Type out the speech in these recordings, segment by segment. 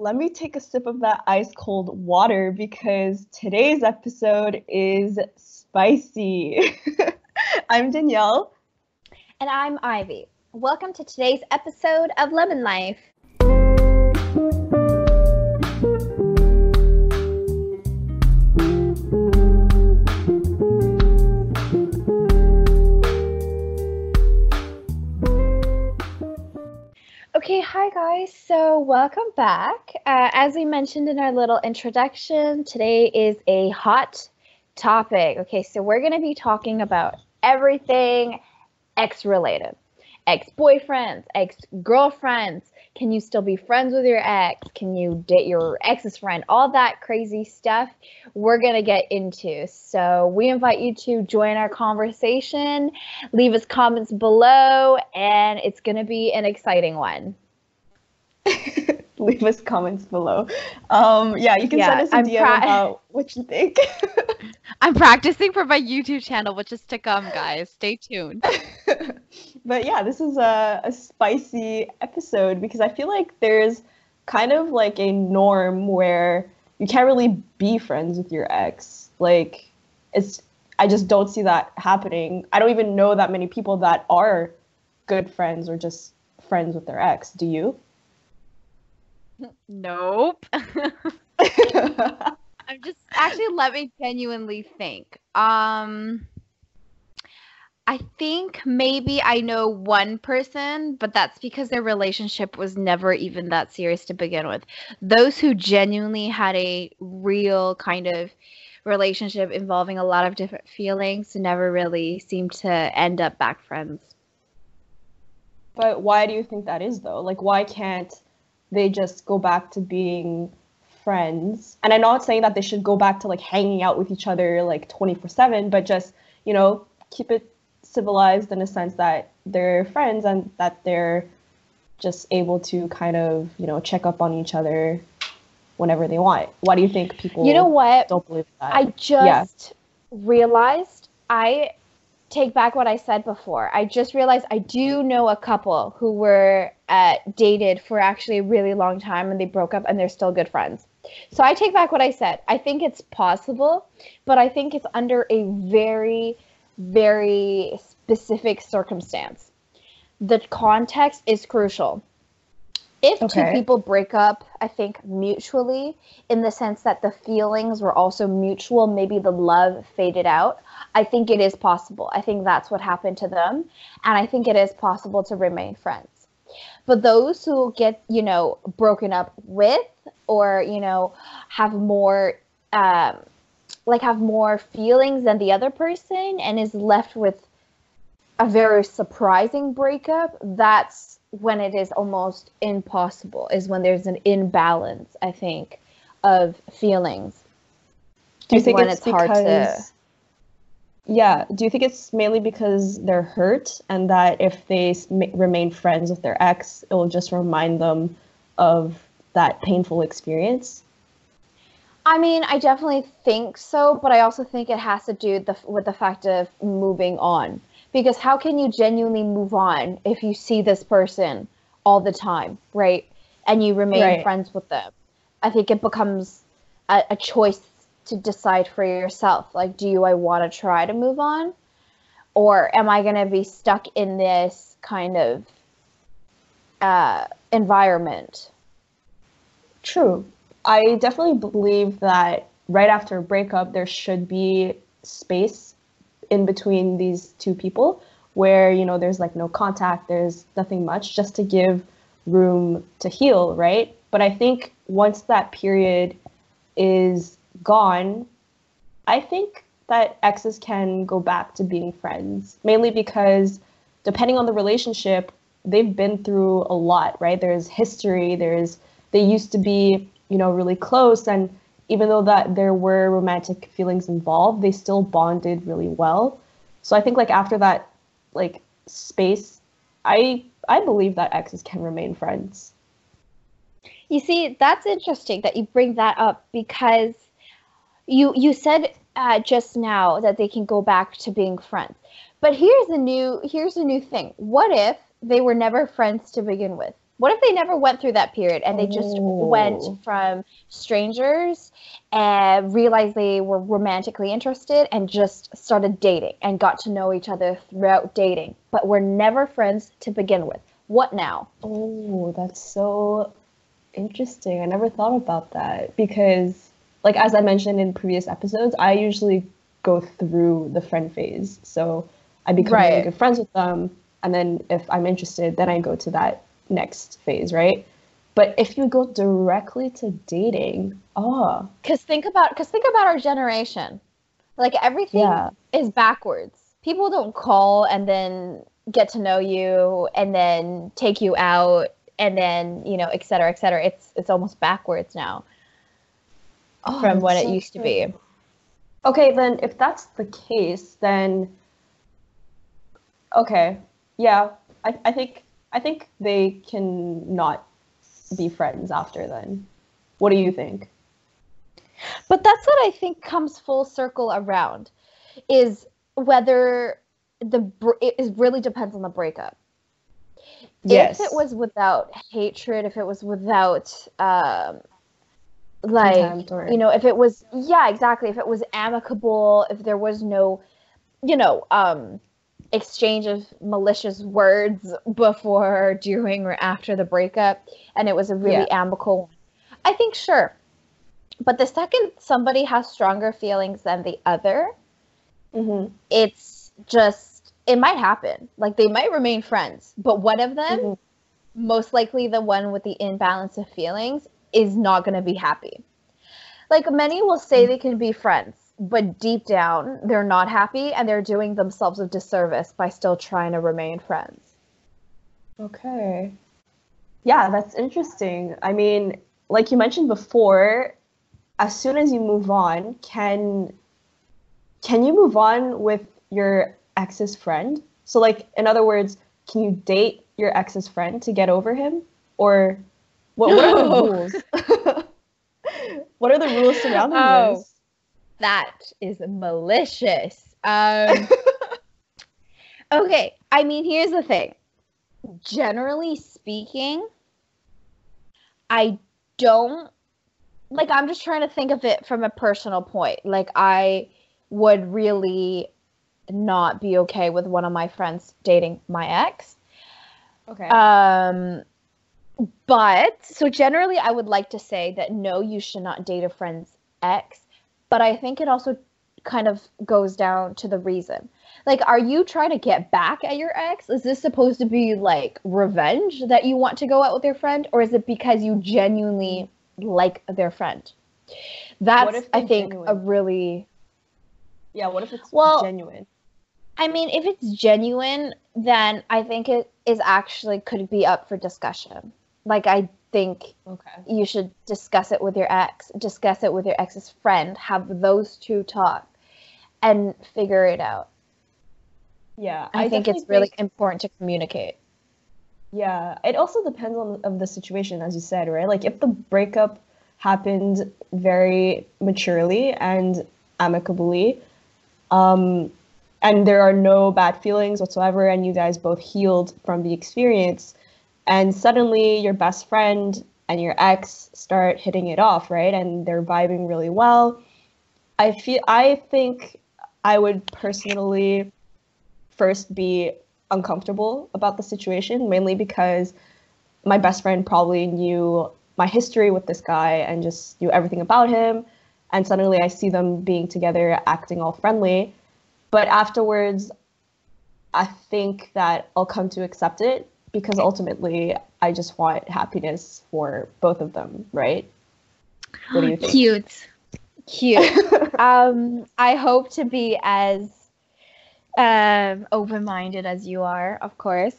let me take a sip of that ice cold water because today's episode is spicy. I'm Danielle. And I'm Ivy. Welcome to today's episode of Lemon Life. Hi guys. So, welcome back. Uh, as we mentioned in our little introduction, today is a hot topic. Okay, so we're going to be talking about everything ex related ex boyfriends, ex girlfriends. Can you still be friends with your ex? Can you date your ex's friend? All that crazy stuff we're going to get into. So we invite you to join our conversation, leave us comments below, and it's going to be an exciting one. leave us comments below. Um, yeah, you can yeah, send us a I'm DM pra- about what you think. I'm practicing for my YouTube channel, which is to come, guys. Stay tuned. but yeah, this is a, a spicy episode because I feel like there's kind of like a norm where you can't really be friends with your ex. Like, it's I just don't see that happening. I don't even know that many people that are good friends or just friends with their ex. Do you? Nope. I'm just actually let me genuinely think. Um I think maybe I know one person, but that's because their relationship was never even that serious to begin with. Those who genuinely had a real kind of relationship involving a lot of different feelings never really seemed to end up back friends. But why do you think that is though? Like why can't they just go back to being friends. And I'm not saying that they should go back to like hanging out with each other like 24 7, but just, you know, keep it civilized in a sense that they're friends and that they're just able to kind of, you know, check up on each other whenever they want. Why do you think people You know what? don't believe that? I just yeah. realized I take back what I said before. I just realized I do know a couple who were uh, dated for actually a really long time and they broke up and they're still good friends. So I take back what I said. I think it's possible, but I think it's under a very, very specific circumstance. The context is crucial. If okay. two people break up, I think mutually, in the sense that the feelings were also mutual, maybe the love faded out, I think it is possible. I think that's what happened to them. And I think it is possible to remain friends. But those who get, you know, broken up with or, you know, have more, um, like have more feelings than the other person and is left with a very surprising breakup, that's when it is almost impossible, is when there's an imbalance, I think, of feelings. Do you think it's, it's because... hard to yeah. Do you think it's mainly because they're hurt and that if they remain friends with their ex, it will just remind them of that painful experience? I mean, I definitely think so, but I also think it has to do the, with the fact of moving on. Because how can you genuinely move on if you see this person all the time, right? And you remain right. friends with them? I think it becomes a, a choice to decide for yourself like do you i want to try to move on or am i going to be stuck in this kind of uh, environment true i definitely believe that right after a breakup there should be space in between these two people where you know there's like no contact there's nothing much just to give room to heal right but i think once that period is gone, I think that exes can go back to being friends, mainly because depending on the relationship, they've been through a lot, right? There's history, there's they used to be, you know, really close and even though that there were romantic feelings involved, they still bonded really well. So I think like after that like space, I I believe that exes can remain friends. You see, that's interesting that you bring that up because you you said uh, just now that they can go back to being friends but here's a new here's a new thing what if they were never friends to begin with What if they never went through that period and they just Oh. went from strangers and realized they were romantically interested and just started dating and got to know each other throughout dating, but were never friends to begin with? What now? Oh, that's so interesting. I never thought about that because, like, as I mentioned in previous episodes, I usually go through the friend phase. So I become really good friends with them. And then if I'm interested, then I go to that next phase, right? But if you go directly to dating, ah. oh, Because think about because think about our generation. Like everything Yeah. is backwards. People don't call and then get to know you and then take you out and then you know et cetera et cetera. It's it's almost backwards now oh, from what that's it so used to be. Okay, then if that's the case, then okay, yeah, I, I think I think they can not be friends after then. What do you think? But that's what I think comes full circle around is whether the br- it really depends on the breakup. Yes. If it was without hatred, if it was without um like or- you know, if it was yeah, exactly, if it was amicable, if there was no you know, um exchange of malicious words before, during or after the breakup and it was a really amicable one. I think sure. But the second somebody has stronger feelings than the other, Mhm. it's just it might happen. Like they might remain friends, but one of them, Mhm. most likely the one with the imbalance of feelings, is not going to be happy. Like many will say they can be friends, but deep down they're not happy and they're doing themselves a disservice by still trying to remain friends. Okay. Yeah, that's interesting. I mean, like you mentioned before, as soon as you move on, can can you move on with your ex's friend? So like in other words, can you date your ex's friend to get over him? Or what, what are the rules? what are the rules surrounding Oh. this? That is malicious. Um, okay, I mean, here's the thing. Generally speaking, I don't like. I'm just trying to think of it from a personal point. Like, I would really not be okay with one of my friends dating my ex. Okay. Um, but so generally, I would like to say that no, you should not date a friend's ex. But I think it also kind of goes down to the reason. Like, are you trying to get back at your ex? Is this supposed to be like revenge that you want to go out with your friend, or is it because you genuinely like their friend? That's, I think, a really yeah, what if it's well, genuine? I mean, if it's genuine, then I think it is actually could be up for discussion. Like, I think Okay. you should discuss it with your ex, discuss it with your ex's friend, have those two talk and figure it out. Yeah, I, think it's really important to communicate. Yeah, it also depends on of the situation, as you said, right? Like if the breakup happened very maturely and amicably, um, and there are no bad feelings whatsoever, and you guys both healed from the experience, and suddenly your best friend and your ex start hitting it off, right? And they're vibing really well. I feel I think I would personally first be uncomfortable about the situation, mainly because my best friend probably knew my history with this guy and just knew everything about him. And suddenly I see them being together, acting all friendly. But afterwards, I think that I'll come to accept it because ultimately I just want happiness for both of them, right? What do you think? Cute. Cute. um, I hope to be as um, open-minded as you are, of course.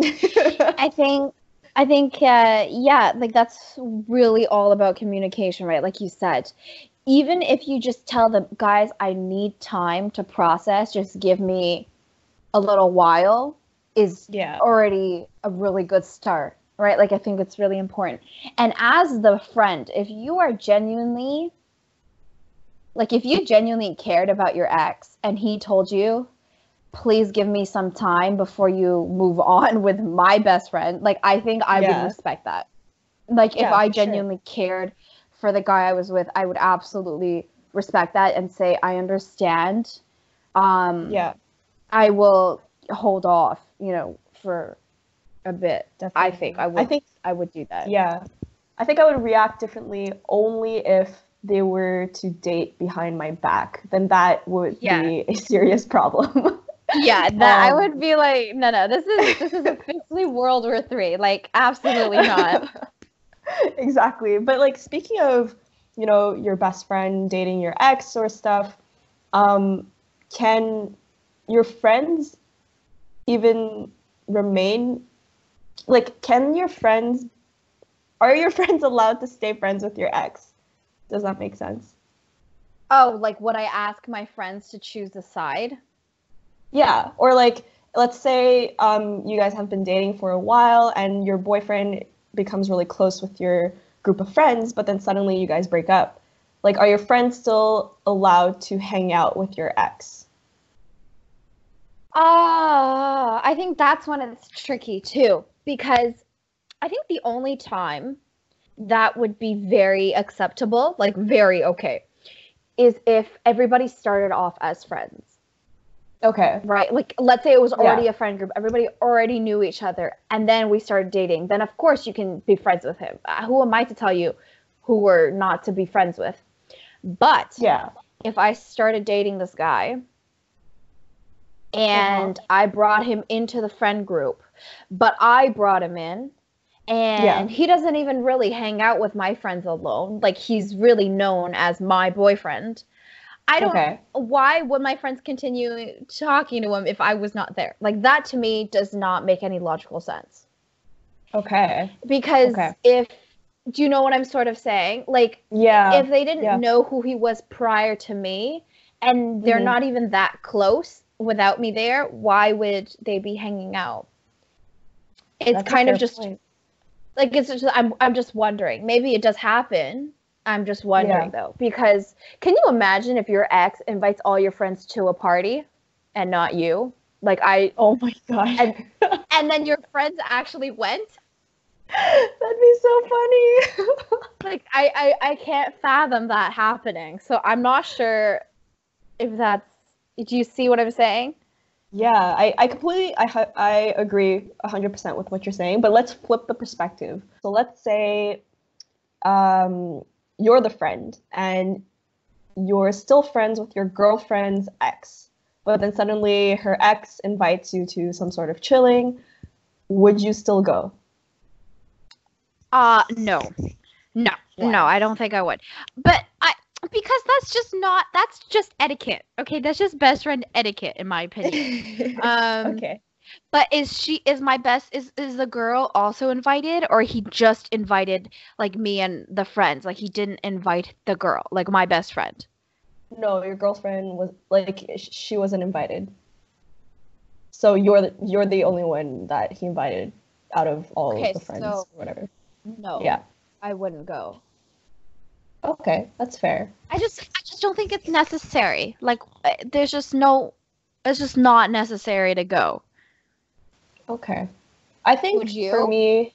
I think I think uh, yeah, like that's really all about communication, right? Like you said. Even if you just tell them, guys, I need time to process, just give me a little while is yeah. already a really good start, right? Like I think it's really important. And as the friend, if you are genuinely like if you genuinely cared about your ex and he told you please give me some time before you move on with my best friend. Like I think I Yeah. would respect that. Like if I for sure. genuinely cared for the guy I was with, I would absolutely respect that and say I understand. Um Yeah, I will hold off, you know, for a bit. definitely. I think I would I think I would do that. yeah, I think I would react differently only if they were to date behind my back. Then that would Yeah. be a serious problem. Yeah, that I Um, would be like, no, no, this is this is officially World War Three. Like, absolutely not. exactly. But like speaking of, you know, your best friend dating your ex or stuff, um, can your friends even remain like can your friends are your friends allowed to stay friends with your ex? Does that make sense? Oh, like would I ask my friends to choose a side? Yeah. Or like let's say um, you guys have been dating for a while and your boyfriend becomes really close with your group of friends, but then suddenly you guys break up. Like, are your friends still allowed to hang out with your ex? Ah, I think that's when it's tricky too, because I think the only time that would be very acceptable, like very okay, is if everybody started off as friends. Okay. right? Like, let's say it was Yeah. already a friend group, everybody already knew each other, and then we started dating. Then, of course, you can be friends with him. Uh, who am I to tell you who we're not to be friends with? But Yeah. if I started dating this guy and I brought him into the friend group, but I brought him in. And Yeah. he doesn't even really hang out with my friends alone. Like he's really known as my boyfriend. I don't Okay. why would my friends continue talking to him if I was not there? Like that to me does not make any logical sense. Okay. Because Okay. if do you know what I'm sort of saying? Like Yeah. if they didn't yeah. know who he was prior to me and they're Mhm. not even that close without me there, why would they be hanging out? It's That's kind of just point. like it's just I'm I'm just wondering. Maybe it does happen. I'm just wondering though because can you imagine if your ex invites all your friends to a party and not you? Like I Oh my god. And- and then your friends actually went? That'd be so funny. Like I, I I can't fathom that happening. So I'm not sure if that's do you see what I'm saying? yeah, I, I completely I I agree 100% with what you're saying, but let's flip the perspective. So let's say um you're the friend and you're still friends with your girlfriend's ex, but then suddenly her ex invites you to some sort of chilling. Would you still go? Uh no. No. Why? No, I don't think I would. But I because that's just not that's just etiquette. Okay, that's just best friend etiquette in my opinion. Um okay. but is she is my best is is the girl also invited or he just invited like me and the friends? Like he didn't invite the girl, like my best friend. No, your girlfriend was like she wasn't invited. So you're the, you're the only one that he invited out of all Okay, of the friends so- or whatever. No. Yeah. I wouldn't go. Okay, that's fair. I just I just don't think it's necessary. Like uh, there's just no it's just not necessary to go. Okay. I think Would you? for me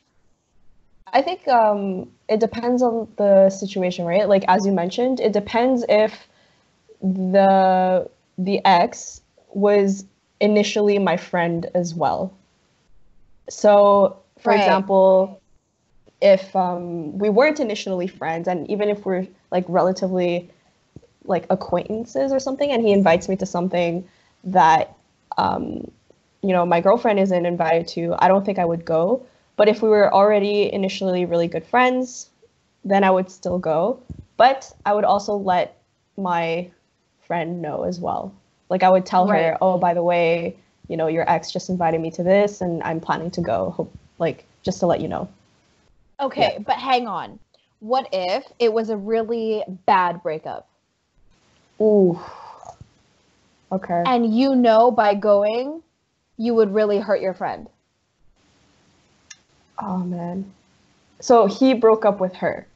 I think um it depends on the situation, right? Like as you mentioned, it depends if the the ex was initially my friend as well. So, for Right. example, if um, we weren't initially friends, and even if we're like relatively like acquaintances or something, and he invites me to something that um, you know my girlfriend isn't invited to, I don't think I would go. But if we were already initially really good friends, then I would still go. But I would also let my friend know as well. Like I would tell Right. her, oh, by the way, you know, your ex just invited me to this, and I'm planning to go. Hope, like just to let you know. Okay, but hang on. What if it was a really bad breakup? Ooh. Okay. And you know by going you would really hurt your friend. Oh man. So he broke up with her.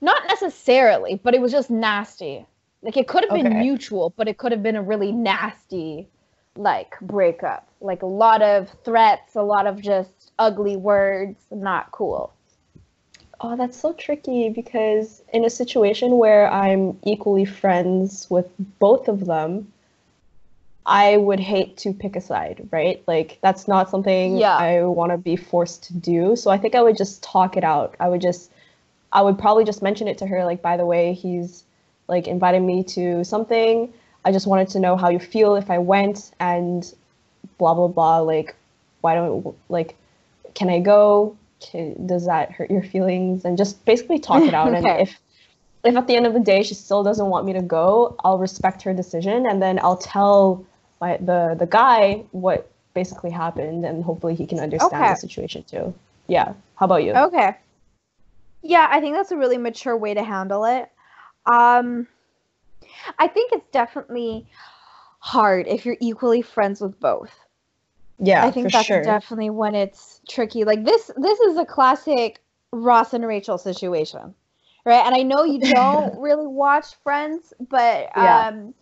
Not necessarily, but it was just nasty. Like it could have been Okay. mutual, but it could have been a really nasty like breakup. Like a lot of threats, a lot of just ugly words, not cool. Oh, that's so tricky because in a situation where I'm equally friends with both of them, I would hate to pick a side, right? Like that's not something Yeah. I want to be forced to do. So I think I would just talk it out. I would just I would probably just mention it to her like by the way, he's like invited me to something. I just wanted to know how you feel if I went and blah blah blah like why don't like can I go? Can, does that hurt your feelings? And just basically talk it out. And if if at the end of the day she still doesn't want me to go, I'll respect her decision and then I'll tell my the the guy what basically happened and hopefully he can understand Okay. the situation too. Yeah. How about you? Okay. Yeah, I think that's a really mature way to handle it. Um, I think it's definitely hard if you're equally friends with both. Yeah, I think that's sure. definitely when it's tricky. Like this, this is a classic Ross and Rachel situation, right? And I know you don't really watch Friends, but Yeah. um,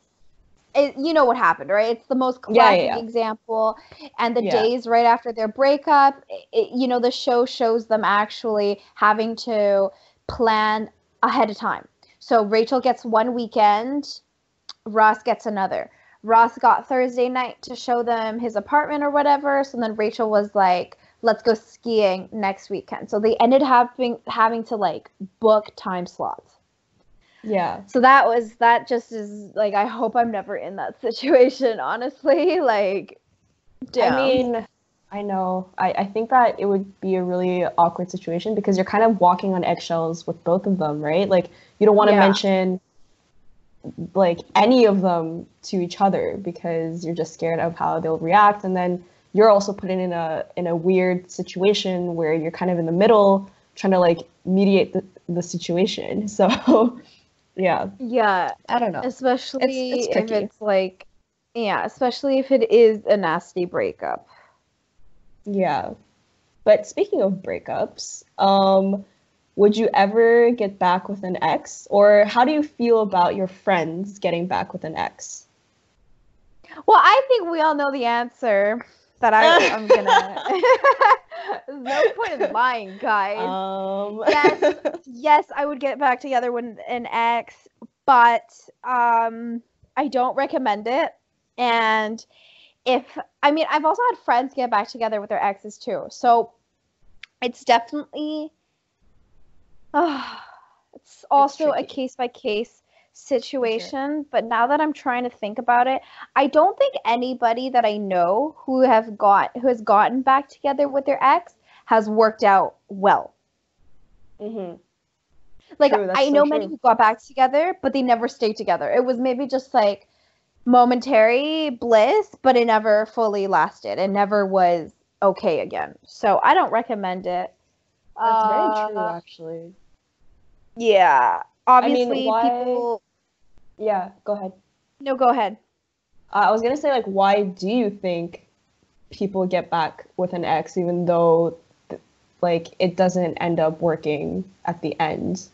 it, you know what happened, right? It's the most Yeah, yeah, classic yeah. example. And the days right after their breakup, it, you know, the show shows them actually having to plan ahead of time. So Rachel gets one weekend, Ross gets another. Ross got Thursday night to show them his apartment or whatever. So then Rachel was like, "Let's go skiing next weekend." So they ended having having to like book time slots. yeah. So that was that just is like I hope I'm never in that situation, honestly. Like damn. I mean, I know. I, I think that it would be a really awkward situation because you're kind of walking on eggshells with both of them, right? Like you don't want to Yeah. mention like any of them to each other because you're just scared of how they'll react and then you're also put in a in a weird situation where you're kind of in the middle trying to like mediate the, the situation. So yeah, yeah, I don't know. especially it's if it's like yeah, especially if it is a nasty breakup. Yeah. But speaking of breakups, um, would you ever get back with an ex? Or how do you feel about your friends getting back with an ex? Well, I think we all know the answer that I, I'm gonna. No point in lying, guys. Um, Yes. yes, I would get back together with an ex, but um, I don't recommend it. And if I mean, I've also had friends get back together with their exes too, so it's definitely. it's also a case by case situation. But now that I'm trying to think about it, I don't think anybody that I know who have got who has gotten back together with their ex has worked out well. hmm Like True, I so know many true. who got back together, but they never stayed together. It was maybe just like momentary bliss, but it never fully lasted. It never was okay again. So I don't recommend it. That's very true, Uh, actually. Yeah. mean, Obviously, why- people. Yeah, go ahead. No, go ahead. Uh, I was gonna say, like, why do you think people get back with an ex even though, th- like, it doesn't end up working at the end?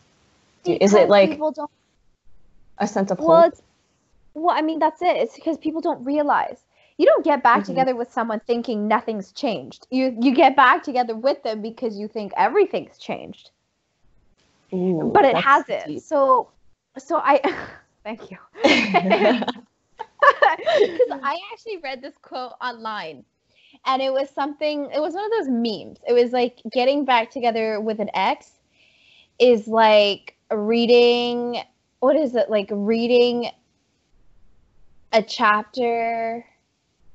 Do- Is it like people don't? a sense of Well, hope? it's well. I mean, that's it. It's because people don't realize. You don't get back Mhm. together with someone thinking nothing's changed. You you get back together with them because you think everything's changed. Ooh, but it hasn't. deep. So, so I thank you. Because I actually read this quote online, and it was something. It was one of those memes. It was like getting back together with an ex is like reading. What is it like? Reading a chapter,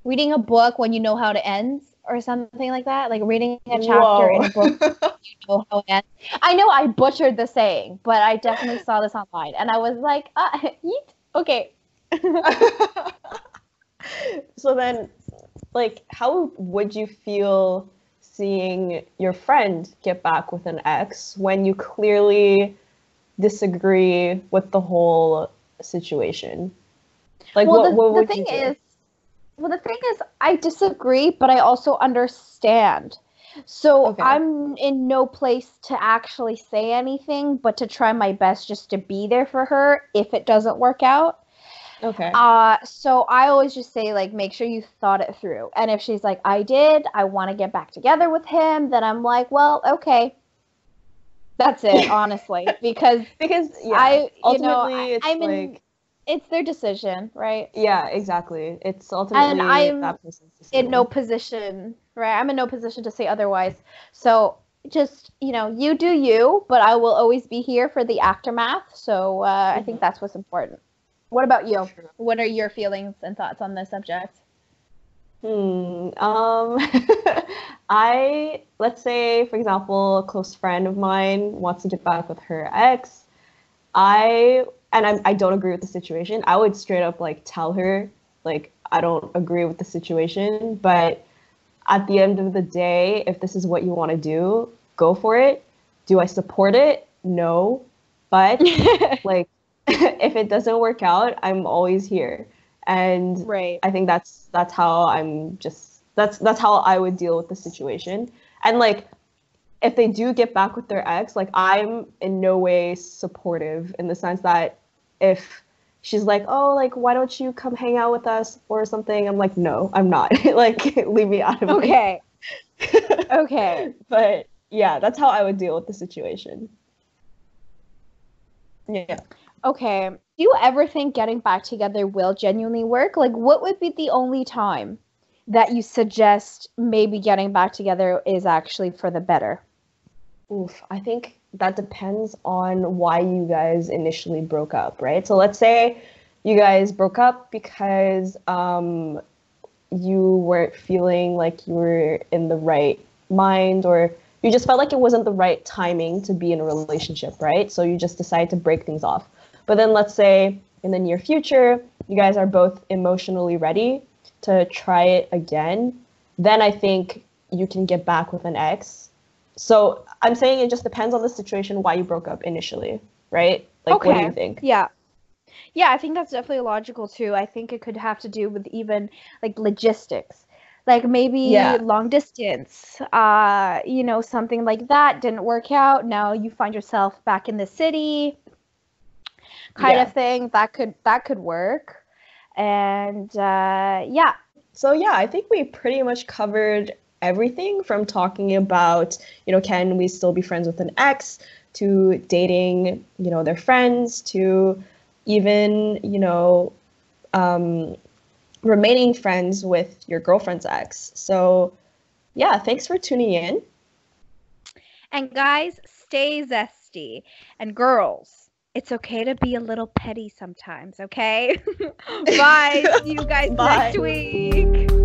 reading a book when you know how it ends, or something like that. Like reading a chapter in a book know how it ends. I know I butchered the saying, but I definitely saw this online, and I was like, uh, yeet. okay. so then, like, how would you feel seeing your friend get back with an ex when you clearly disagree with the whole situation? Like, well, what, the, what the would thing you do? is, well, the thing is, I disagree, but I also understand. So Okay. I'm in no place to actually say anything, but to try my best just to be there for her if it doesn't work out. Okay. Uh, so I always just say like, make sure you thought it through. And if she's like, I did, I want to get back together with him, then I'm like, well, okay. That's it, honestly, because because yeah, I, you ultimately know, I, it's I'm like in, it's their decision, right? yeah, exactly. It's ultimately and I'm that person's In no position, right? I'm in no position to say otherwise. So just, you know, you do you, but I will always be here for the aftermath. So uh, I think that's what's important. What about you? True. What are your feelings and thoughts on this subject? Hmm. Um, I let's say, for example, a close friend of mine wants to get back with her ex. I and I'm, I don't agree with the situation. I would straight up like tell her like I don't agree with the situation, but at the end of the day, if this is what you want to do, go for it. Do I support it? No, but like if it doesn't work out, I'm always here. And right. I think that's that's how I'm just that's that's how I would deal with the situation. And like if they do get back with their ex, like I'm in no way supportive in the sense that if she's like, "Oh, like why don't you come hang out with us or something?" I'm like, "No, I'm not. like leave me out of Okay. it." Okay. Okay. But yeah, that's how I would deal with the situation. Yeah. Okay. Do you ever think getting back together will genuinely work? Like, what would be the only time that you suggest maybe getting back together is actually for the better? Oof, I think that depends on why you guys initially broke up, right? So let's say you guys broke up because um, you weren't feeling like you were in the right mind or you just felt like it wasn't the right timing to be in a relationship, right? So you just decided to break things off. But then let's say in the near future, you guys are both emotionally ready to try it again. Then I think you can get back with an ex. So I'm saying it just depends on the situation why you broke up initially, right? Like, what do Okay. you think? Yeah. Yeah, I think that's definitely logical too. I think it could have to do with even like logistics. Like maybe Yeah. long distance, uh, you know, something like that didn't work out. Now you find yourself back in the city, kind Yeah. of thing. That could that could work. And uh, yeah, So yeah, I think we pretty much covered everything from talking about, you know, can we still be friends with an ex to dating, you know, their friends to even, you know, um, remaining friends with your girlfriend's ex. So yeah, thanks for tuning in. And guys, stay zesty. And girls, it's okay to be a little petty sometimes, okay? Bye. See you guys Bye. next week.